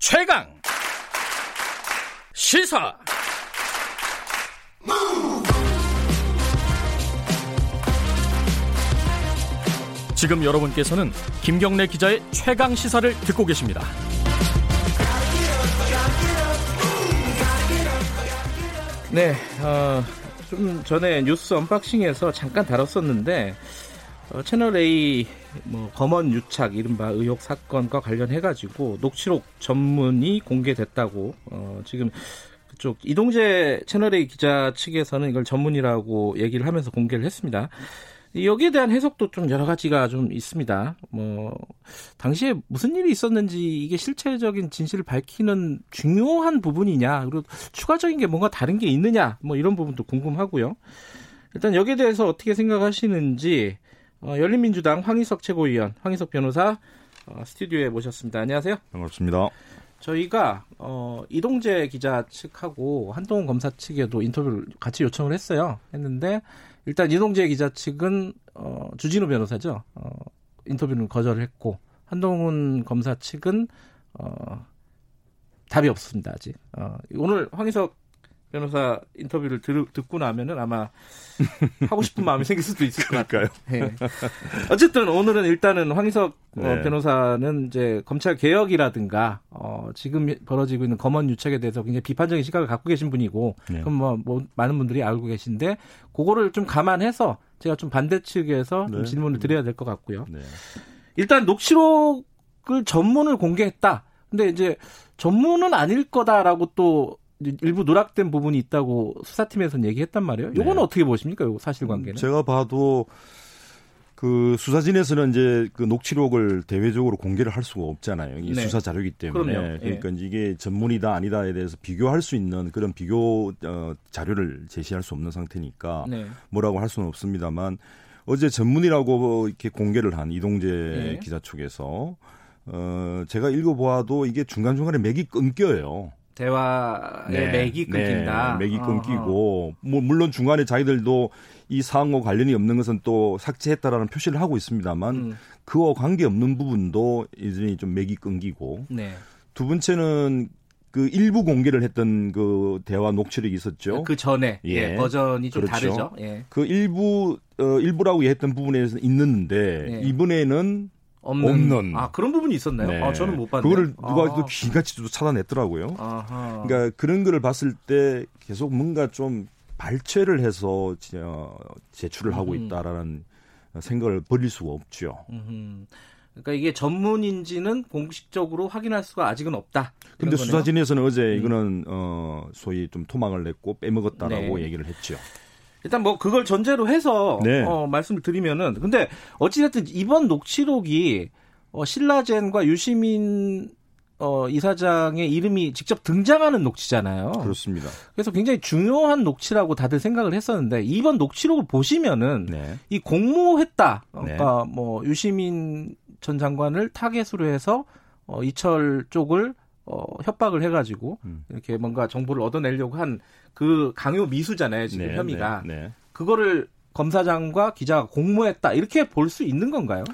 최강 시사 지금 여러분께서는 김경래 기자의 최강 시사를 듣고 계십니다. 네, 어, 좀 전에 뉴스 언박싱에서 잠깐 다뤘었는데 어, 채널 A 뭐 검언 유착 이른바 의혹 사건과 관련해 가지고 녹취록 전문이 공개됐다고 어, 지금 그쪽 이동재 채널 A 기자 측에서는 이걸 전문이라고 얘기를 하면서 공개를 했습니다. 여기에 대한 해석도 좀 여러 가지가 좀 있습니다. 뭐 당시에 무슨 일이 있었는지 이게 실체적인 진실을 밝히는 중요한 부분이냐 그리고 추가적인 게 뭔가 다른 게 있느냐 뭐 이런 부분도 궁금하고요. 일단 여기에 대해서 어떻게 생각하시는지 어, 열린민주당 황희석 최고위원 황희석 변호사 어, 스튜디오에 모셨습니다. 안녕하세요. 반갑습니다. 저희가 어, 이동재 기자 측하고 한동훈 검사 측에도 인터뷰를 같이 요청을 했어요. 했는데 일단 이동재 기자 측은 어, 주진우 변호사죠. 어, 인터뷰는 거절을 했고 한동훈 검사 측은 어, 답이 없습니다 아직. 어, 오늘 황희석 변호사 인터뷰를 들, 듣고 나면은 아마 하고 싶은 마음이 생길 수도 있을 것 같아요. 네. 어쨌든 오늘은 일단은 황희석 어, 네. 어, 변호사는 이제 검찰 개혁이라든가 어, 지금 벌어지고 있는 검언 유착에 대해서 굉장히 비판적인 시각을 갖고 계신 분이고 네. 그럼 뭐, 뭐, 많은 분들이 알고 계신데 그거를 좀 감안해서 제가 좀 반대 측에서 좀 네. 질문을 드려야 될 것 같고요. 네. 일단 녹취록을 전문을 공개했다. 근데 이제 전문은 아닐 거다라고 또 일부 누락된 부분이 있다고 수사팀에서는 얘기했단 말이에요. 요거는 네. 어떻게 보십니까? 요 사실관계는? 제가 봐도 그 수사진에서는 이제 그 녹취록을 대외적으로 공개를 할 수가 없잖아요. 이 네. 수사 자료이기 때문에 그럼요. 그러니까 예. 이게 전문이다 아니다에 대해서 비교할 수 있는 그런 비교 어, 자료를 제시할 수 없는 상태니까 네. 뭐라고 할 수는 없습니다만 어제 전문이라고 이렇게 공개를 한 이동재 네. 기자 쪽에서 어 제가 읽어보아도 이게 중간 중간에 맥이 끊겨요. 대화의 네, 맥이 끊긴다. 네, 맥이 끊기고 뭐 물론 중간에 자기들도 이 사안과 관련이 없는 것은 또 삭제했다라는 표시를 하고 있습니다만 음. 그와 관계 없는 부분도 이제 좀 맥이 끊기고 네. 두 번째는 그 일부 공개를 했던 그 대화 녹취록이 있었죠. 그 전에 예. 예, 버전이 좀 그렇죠. 다르죠. 예. 그 일부 어 일부라고 했던 부분에서 있는데 예. 이번에는 없는. 없는. 아 그런 부분이 있었나요? 네. 아 저는 못 봤네요. 그거를 누가 아. 귀같이 찾아냈더라고요. 아하. 그러니까 그런 거를 봤을 때 계속 뭔가 좀 발췌를 해서 제출을 하고 있다라는 생각을 버릴 수가 없죠. 음흠. 그러니까 이게 전문인지는 공식적으로 확인할 수가 아직은 없다. 근데 수사진에서는 어제 음. 이거는 어 소위 좀 토막을 냈고 빼먹었다라고 네. 얘기를 했죠. 일단 뭐 그걸 전제로 해서 네. 어, 말씀을 드리면은 근데 어찌됐든 이번 녹취록이 어, 신라젠과 유시민 어, 이사장의 이름이 직접 등장하는 녹취잖아요. 그렇습니다. 그래서 굉장히 중요한 녹취라고 다들 생각을 했었는데 이번 녹취록을 보시면은 네. 이 공모했다. 그러니까 네. 뭐 유시민 전 장관을 타겟으로 해서 어, 이철 쪽을 어, 협박을 해가지고 음. 이렇게 뭔가 정보를 얻어내려고 한 그 강요 미수잖아요 지금 네, 혐의가 네, 네. 그거를 검사장과 기자가 공모했다 이렇게 볼 수 있는 건가요?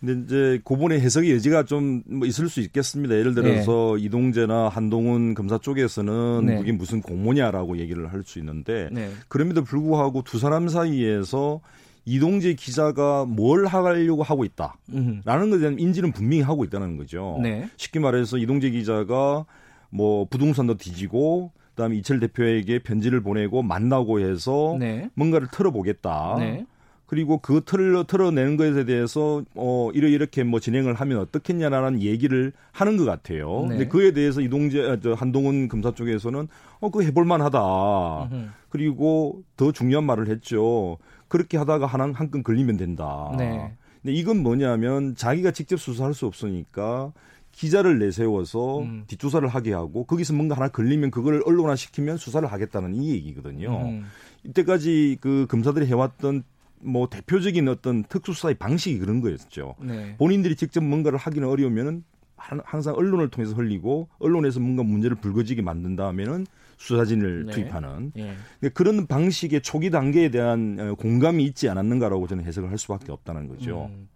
근데 이제 고분의 해석의 여지가 좀 뭐 있을 수 있겠습니다. 예를 들어서 네. 이동재나 한동훈 검사 쪽에서는 네. 이게 무슨 공모냐라고 얘기를 할 수 있는데 네. 그럼에도 불구하고 두 사람 사이에서 이동재 기자가 뭘 하려고 하고 있다라는 것에 대한 인지는 분명히 하고 있다는 거죠. 네. 쉽게 말해서 이동재 기자가 뭐 부동산도 뒤지고 그다음에 이철 대표에게 편지를 보내고 만나고 해서 네. 뭔가를 털어보겠다. 네. 그리고 그 틀을 털어내는 것에 대해서 어 이렇게 뭐 진행을 하면 어떻겠냐라는 얘기를 하는 것 같아요. 네. 근데 그에 대해서 이동재 아, 저 한동훈 검사 쪽에서는 어 그거 해볼 만하다. 그리고 더 중요한 말을 했죠. 그렇게 하다가 하나 한건 걸리면 된다. 네. 근데 이건 뭐냐면 자기가 직접 수사할 수 없으니까 기자를 내세워서 음. 뒷조사를 하게 하고 거기서 뭔가 하나 걸리면 그걸 언론화 시키면 수사를 하겠다는 이 얘기거든요. 음. 이때까지 그 검사들이 해왔던 뭐 대표적인 어떤 특수수사의 방식이 그런 거였죠. 네. 본인들이 직접 뭔가를 하기는 어려우면은 항상 언론을 통해서 흘리고 언론에서 뭔가 문제를 불거지게 만든 다음에는 수사진을 네. 투입하는 네. 그런 방식의 초기 단계에 대한 어, 공감이 있지 않았는가라고 저는 해석을 할 수밖에 없다는 거죠. 음.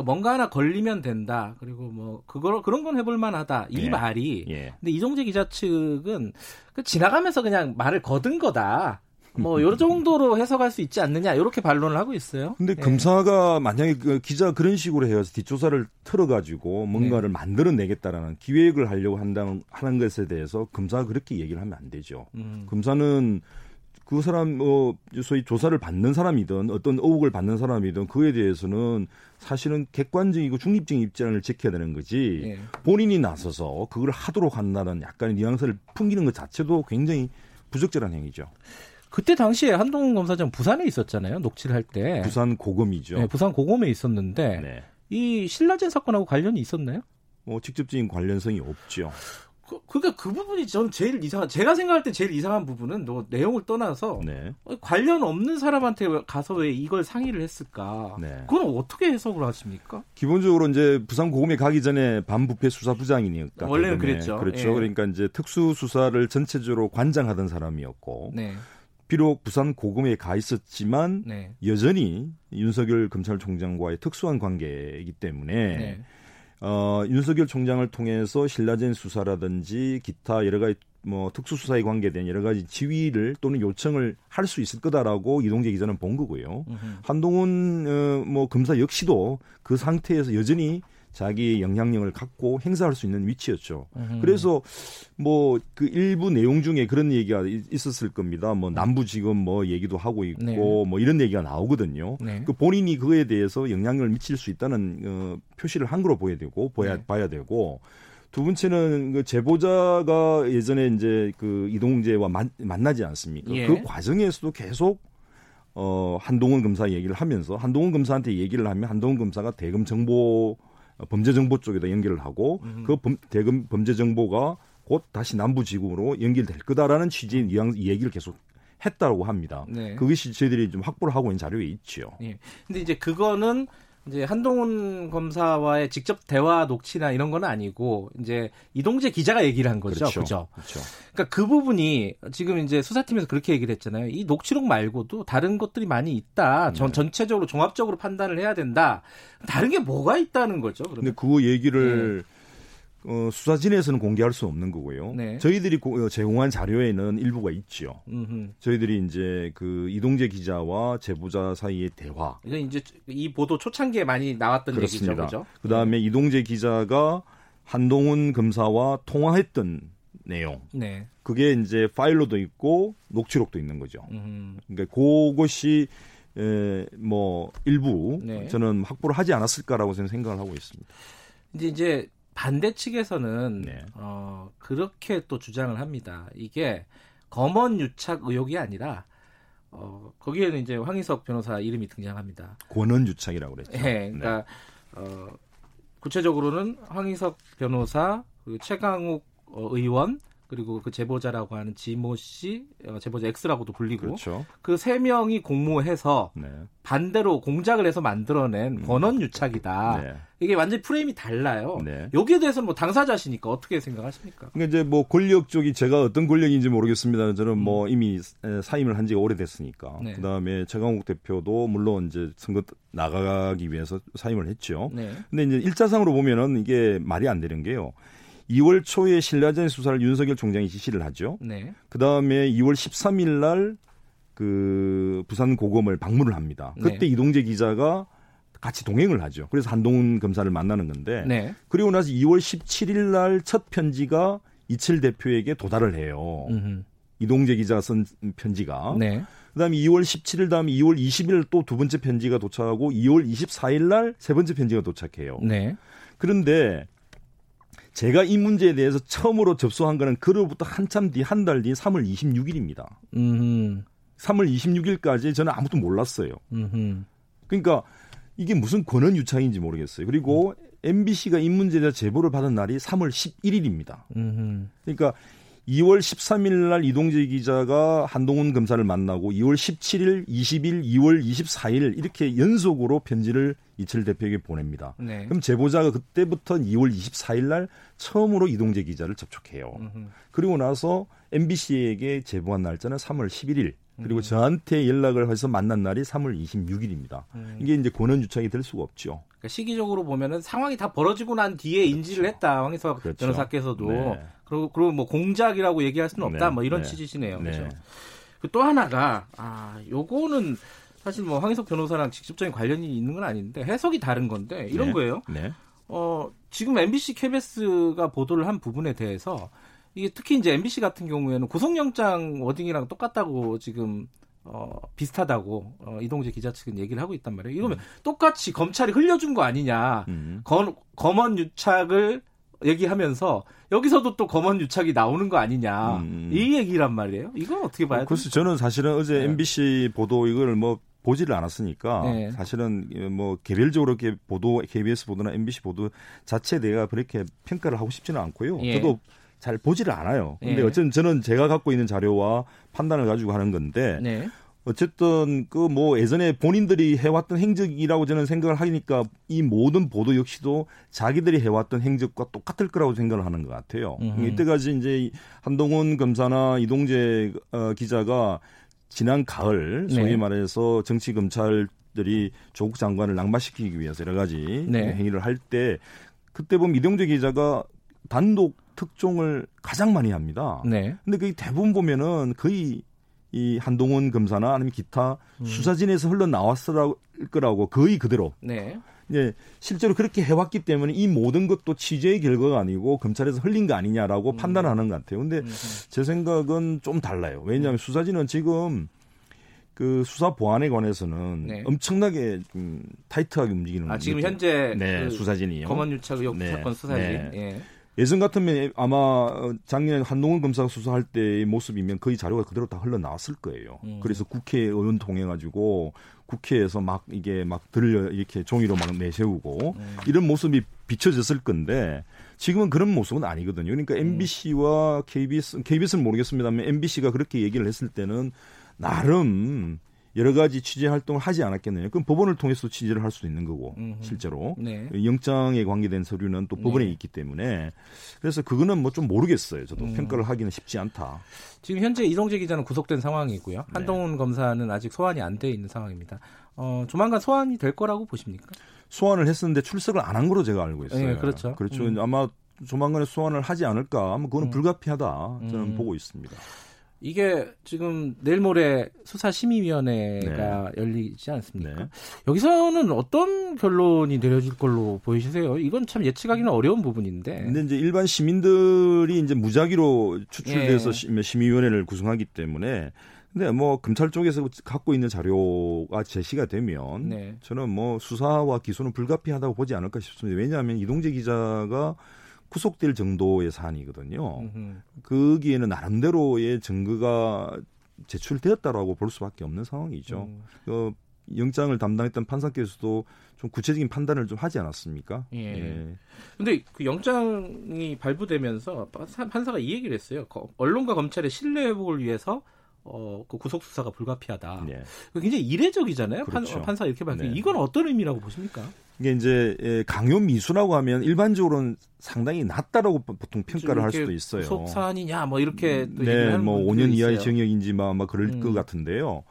그러니까 뭔가 하나 걸리면 된다. 그리고 뭐 그걸 그런 건 해볼 만하다. 이 예. 말이. 예. 근데 이동재 기자 측은 그 지나가면서 그냥 말을 거둔 거다. 뭐, 요 정도로 해석할 수 있지 않느냐, 이렇게 반론을 하고 있어요. 근데 예. 검사가 만약에 그 기자 그런 식으로 해서 뒷조사를 틀어가지고 뭔가를 네. 만들어내겠다라는 기획을 하려고 한다는, 하는 것에 대해서 검사가 그렇게 얘기를 하면 안 되죠. 음. 검사는 그 사람, 뭐, 소위 조사를 받는 사람이든 어떤 의혹을 받는 사람이든 그에 대해서는 사실은 객관적이고 중립적인 입장을 지켜야 되는 거지 예. 본인이 나서서 그걸 하도록 한다는 약간의 뉘앙스를 풍기는 것 자체도 굉장히 부적절한 행위죠. 그때 당시에 한동훈 검사장 부산에 있었잖아요. 녹취를 할 때. 부산 고검이죠. 네, 부산 고검에 있었는데 네. 이 신라젠 사건하고 관련이 있었나요? 뭐 직접적인 관련성이 없죠. 그, 그러니까 그 부분이 저는 제일 이상한 제가 생각할 때 제일 이상한 부분은 뭐 내용을 떠나서 네. 관련 없는 사람한테 가서 왜 이걸 상의를 했을까? 네. 그건 어떻게 해석을 하십니까? 기본적으로 이제 부산 고검에 가기 전에 반부패 수사부장이니까 원래는 그랬죠. 그렇죠. 예. 그러니까 이제 특수 수사를 전체적으로 관장하던 사람이었고 네. 비록 부산 고검에 가 있었지만 네. 여전히 윤석열 검찰총장과의 특수한 관계이기 때문에 네. 어, 윤석열 총장을 통해서 신라젠 수사라든지 기타 여러 가지 뭐 특수수사에 관계된 여러 가지 지위를 또는 요청을 할 수 있을 거다라고 이동재 기자는 본 거고요. 으흠. 한동훈 어, 뭐 검사 역시도 그 상태에서 여전히 자기 영향력을 갖고 행사할 수 있는 위치였죠. 음. 그래서 뭐 그 일부 내용 중에 그런 얘기가 있었을 겁니다. 뭐 남부 지금 뭐 얘기도 하고 있고 네. 뭐 이런 얘기가 나오거든요. 네. 그 본인이 그에 대해서 영향력을 미칠 수 있다는 어, 표시를 한 거로 보여야 되고 봐야 네. 봐야 되고 두 번째는 그 제보자가 예전에 이제 그 이동재와 만, 만나지 않습니까? 예. 그 과정에서도 계속 어 한동훈 검사 얘기를 하면서 한동훈 검사한테 얘기를 하면 한동훈 검사가 대금 정보 범죄 정보 쪽에다 연결을 하고 음. 그 범, 대금 범죄 정보가 곧 다시 남부 지구로 연결될 거다라는 취지의 뉘앙 얘기를 계속 했다고 합니다. 네. 그것이 저희들이 좀 확보를 하고 있는 자료에 있죠. 예. 근데 이제 그거는 이제 한동훈 검사와의 직접 대화 녹취나 이런 건 아니고 이제 이동재 기자가 얘기를 한 거죠. 그렇죠. 그죠? 그렇죠. 그러니까 그 부분이 지금 이제 수사팀에서 그렇게 얘기를 했잖아요. 이 녹취록 말고도 다른 것들이 많이 있다. 전 네. 전체적으로 종합적으로 판단을 해야 된다. 다른 게 뭐가 있다는 거죠? 그러면? 근데 그 얘기를 네. 어, 수사진에서는 공개할 수 없는 거고요. 네. 저희들이 고, 어, 제공한 자료에는 일부가 있죠. 음흠. 저희들이 이제 그 이동재 기자와 제보자 사이의 대화. 이건 이제 이 보도 초창기에 많이 나왔던 그렇습니다. 얘기죠. 그죠? 그다음에 네. 이동재 기자가 한동훈 검사와 통화했던 내용. 네. 그게 이제 파일로도 있고 녹취록도 있는 거죠. 음흠. 그러니까 그것이 에, 뭐 일부 네. 저는 확보를 하지 않았을까라고 저는 생각을 하고 있습니다. 이제 이제 반대 측에서는 네. 어, 그렇게 또 주장을 합니다. 이게 검언 유착 의혹이 아니라 어, 거기에는 이제 황희석 변호사 이름이 등장합니다. 권언 유착이라고 그랬죠. 네, 그러니까 네. 어, 구체적으로는 황희석 변호사, 그 최강욱 어, 의원, 그리고 그 제보자라고 하는 지모 씨, 어, 제보자 X라고도 불리고 그세 그렇죠. 명이 공모해서 네. 반대로 공작을 해서 만들어낸 음. 권원 유착이다. 네. 이게 완전히 프레임이 달라요. 네. 여기에 대해서는 뭐 당사자시니까 어떻게 생각하십니까? 그러니까 이제 뭐 권력 쪽이 제가 어떤 권력인지 모르겠습니다. 저는 뭐 음. 뭐 이미 사임을 한 지가 오래됐으니까. 네. 그다음에 최강욱 대표도 물론 이제 선거 나가기 위해서 사임을 했죠. 네. 근데 이제 일자상으로 보면은 이게 말이 안 되는 게요. 2월 초에 신라전 수사를 윤석열 총장이 지시를 하죠. 네. 그 다음에 2월 13일 날 그 부산 고검을 방문을 합니다. 네. 그때 네. 이동재 기자가 같이 동행을 하죠. 그래서 한동훈 검사를 만나는 건데. 네. 그리고 나서 2월 17일 날 첫 편지가 이철 대표에게 도달을 해요. 음흠. 이동재 기자가 쓴 편지가. 네. 그다음에 2월 17일 다음에 2월 20일 또 두 번째 편지가 도착하고 2월 24일 날 세 번째 편지가 도착해요. 네. 그런데 제가 이 문제에 대해서 처음으로 접수한 거는 그로부터 한참 뒤 한 달 뒤 3월 26일입니다. 음. 3월 26일까지 저는 아무도 몰랐어요. 음흠. 그러니까 이게 무슨 권한 유착인지 모르겠어요. 그리고 음. MBC가 이 문제에 대해 제보를 받은 날이 3월 11일입니다. 음흠. 그러니까 2월 13일 날 이동재 기자가 한동훈 검사를 만나고 2월 17일, 20일, 2월 24일 이렇게 연속으로 편지를 이철 대표에게 보냅니다. 네. 그럼 제보자가 그때부터 2월 24일 날 처음으로 이동재 기자를 접촉해요. 음흠. 그리고 나서 MBC에게 제보한 날짜는 3월 11일. 그리고 음. 저한테 연락을 해서 만난 날이 3월 26일입니다. 음. 이게 이제 권한 유착이 될 수가 없죠. 그러니까 시기적으로 보면은 상황이 다 벌어지고 난 뒤에 인지를 그렇죠. 했다 황희석 그렇죠. 변호사께서도 네. 그리고 그리고 뭐 공작이라고 얘기할 수는 없다 네. 뭐 이런 네. 취지시네요. 그렇죠. 그또 하나가 아 요거는 사실 뭐 황희석 변호사랑 직접적인 관련이 있는 건 아닌데 해석이 다른 건데 이런 네. 거예요. 네. 어 지금 MBC KBS가 보도를 한 부분에 대해서 이게 특히 이제 MBC 같은 경우에는 구속영장 워딩이랑 똑같다고 지금 어, 비슷하다고 어, 이동재 기자 측은 얘기를 하고 있단 말이에요. 이러면 음. 똑같이 검찰이 흘려준 거 아니냐. 음. 검, 검언 유착을 얘기하면서 여기서도 또 검언 유착이 나오는 거 아니냐. 음. 이 얘기란 말이에요. 이건 어떻게 봐야 돼요? 그래서 저는 사실은 어제 네. MBC 보도 이걸 뭐 보지를 않았으니까 네. 사실은 뭐 개별적으로 이렇게 보도 KBS 보도나 MBC 보도 자체에 대해 그렇게 평가를 하고 싶지는 않고요. 예. 저도 잘 보지를 않아요. 근데 예. 어쨌든 저는 제가 갖고 있는 자료와 판단을 가지고 하는 건데 네. 어쨌든 그 뭐 예전에 본인들이 해왔던 행적이라고 저는 생각을 하니까 이 모든 보도 역시도 자기들이 해왔던 행적과 똑같을 거라고 생각을 하는 것 같아요. 음흠. 이때까지 이제 한동훈 검사나 이동재 어, 기자가 지난 가을 소위 네. 말해서 정치 검찰들이 조국 장관을 낙마시키기 위해서 여러 가지 네. 행위를 할 때 그때 보면 이동재 기자가 단독 특종을 가장 많이 합니다. 네. 근데 그 대부분 보면은 거의 이 한동훈 검사나 아니면 기타 음. 수사진에서 흘러나왔을 거라고 거의 그대로. 네. 이제 실제로 그렇게 해왔기 때문에 이 모든 것도 취재의 결과가 아니고 검찰에서 흘린 거 아니냐라고 음. 판단하는 것 같아요. 근데 음. 제 생각은 좀 달라요. 왜냐하면 음. 수사진은 지금 그 수사 보안에 관해서는 네. 엄청나게 좀 타이트하게 움직이는. 아 지금 현재 네, 그 수사진이요. 검언유착 의혹 네. 사건 수사진. 네. 예. 예전 같으면 아마 작년에 한동훈 검사가 수사할 때의 모습이면 거의 자료가 그대로 다 흘러나왔을 거예요. 음. 그래서 국회의원 통해 가지고 국회에서 막 이게 막 들려 이렇게 종이로 막 내세우고 음. 이런 모습이 비춰졌을 건데 지금은 그런 모습은 아니거든요. 그러니까 MBC와 KBS, KBS는 모르겠습니다만 MBC가 그렇게 얘기를 했을 때는 나름 여러 가지 취재 활동을 하지 않았겠느냐. 그럼 법원을 통해서 취재를 할 수도 있는 거고 음흠. 실제로 네. 영장에 관계된 서류는 또 법원에 네. 있기 때문에 그래서 그거는 뭐 좀 모르겠어요. 저도 음. 평가를 하기는 쉽지 않다. 지금 현재 이동재 기자는 구속된 상황이고요. 네. 한동훈 네. 검사는 아직 소환이 안 돼 있는 상황입니다. 어, 조만간 소환이 될 거라고 보십니까? 소환을 했었는데 출석을 안 한 거로 제가 알고 있어요. 네, 그렇죠. 그렇죠. 음. 아마 조만간에 소환을 하지 않을까. 아마 그거는 음. 불가피하다. 저는 음. 보고 있습니다. 이게 지금 내일 모레 수사심의위원회가 네. 열리지 않습니까? 네. 여기서는 어떤 결론이 내려질 걸로 보이시세요? 이건 참 예측하기는 어려운 부분인데. 근데 이제 일반 시민들이 이제 무작위로 추출돼서 예. 심의위원회를 구성하기 때문에 근데 뭐 검찰 쪽에서 갖고 있는 자료가 제시가 되면 네. 저는 뭐 수사와 기소는 불가피하다고 보지 않을까 싶습니다. 왜냐하면 이동재 기자가 구속될 정도의 사안이거든요. 음흠. 거기에는 나름대로의 증거가 제출되었다라고 볼 수밖에 없는 상황이죠. 음. 그 영장을 담당했던 판사께서도 좀 구체적인 판단을 좀 하지 않았습니까? 예. 예. 근데 그 영장이 발부되면서 판사가 이 얘기를 했어요. 언론과 검찰의 신뢰 회복을 위해서 어, 그 구속 수사가 불가피하다. 네. 굉장히 이례적이잖아요. 그렇죠. 판, 사 이렇게 밝히 네. 이건 어떤 의미라고 보십니까? 이게 이제 예, 강요 미수라고 하면 일반적으로는 상당히 낮다라고 보통 평가를 할 수도 있어요. 구속 사안이냐 뭐 이렇게 음, 네, 뭐 5년 이하의 징역인지 막, 막 그럴 음. 것 같은데요.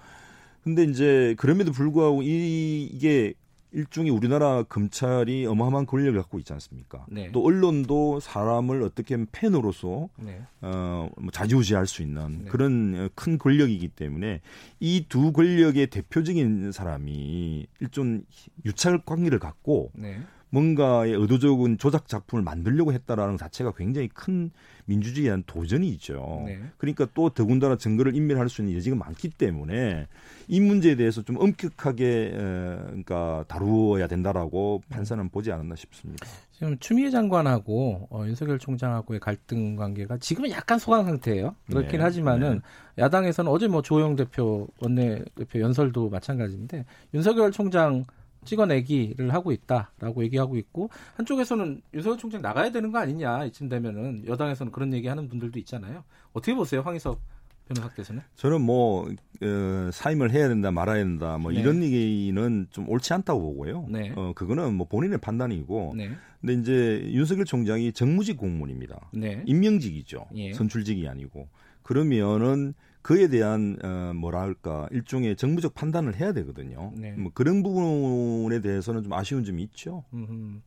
근데 이제 그럼에도 불구하고 이, 이게 일종의 우리나라 검찰이 어마어마한 권력을 갖고 있지 않습니까? 네. 또 언론도 사람을 어떻게 하면 팬으로서 네. 어, 뭐 자지우지할 수 있는 네. 그런 큰 권력이기 때문에 이 두 권력의 대표적인 사람이 일종 유착 관계를 갖고 네. 뭔가의 의도적인 조작 작품을 만들려고 했다라는 자체가 굉장히 큰 민주주의에 대한 도전이죠. 네. 그러니까 또 더군다나 증거를 인멸할 수 있는 여지가 많기 때문에 이 문제에 대해서 좀 엄격하게 그러니까 다루어야 된다라고 판사는 보지 않았나 싶습니다. 지금 추미애 장관하고 어, 윤석열 총장하고의 갈등 관계가 지금은 약간 소강 상태예요. 그렇긴 네. 하지만은 네. 야당에서는 어제 뭐 조영 대표 원내 대표 연설도 마찬가지인데 윤석열 총장 찍어내기를 하고 있다라고 얘기하고 있고 한쪽에서는 윤석열 총장 나가야 되는 거 아니냐 이쯤 되면은 여당에서는 그런 얘기하는 분들도 있잖아요. 어떻게 보세요, 황희석 변호사께서는? 저는 뭐 어, 사임을 해야 된다 말아야 된다 뭐 네. 이런 얘기는 좀 옳지 않다고 보고요. 네. 어, 그거는 뭐 본인의 판단이고. 네. 근데 이제 윤석열 총장이 정무직 공무원입니다. 네. 임명직이죠. 예. 선출직이 아니고. 그러면은 그에 대한 어, 뭐랄까 일종의 정부적 판단을 해야 되거든요. 네. 뭐 그런 부분에 대해서는 좀 아쉬운 점이 있죠. 음흠.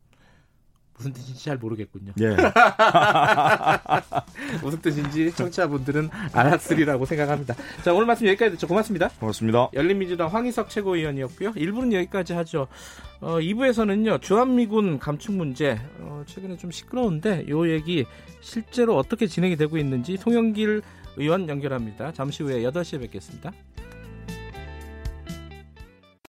무슨 뜻인지 잘 모르겠군요. 예. 무슨 뜻인지 청취자분들은 알았으리라고 생각합니다. 자, 오늘 말씀 여기까지 듣죠. 고맙습니다. 고맙습니다. 열린민주당 황희석 최고위원이었고요. 1부는 여기까지 하죠. 어, 2부에서는요, 주한미군 감축 문제, 어, 최근에 좀 시끄러운데, 요 얘기 실제로 어떻게 진행이 되고 있는지 송영길 의원 연결합니다. 잠시 후에 8시에 뵙겠습니다.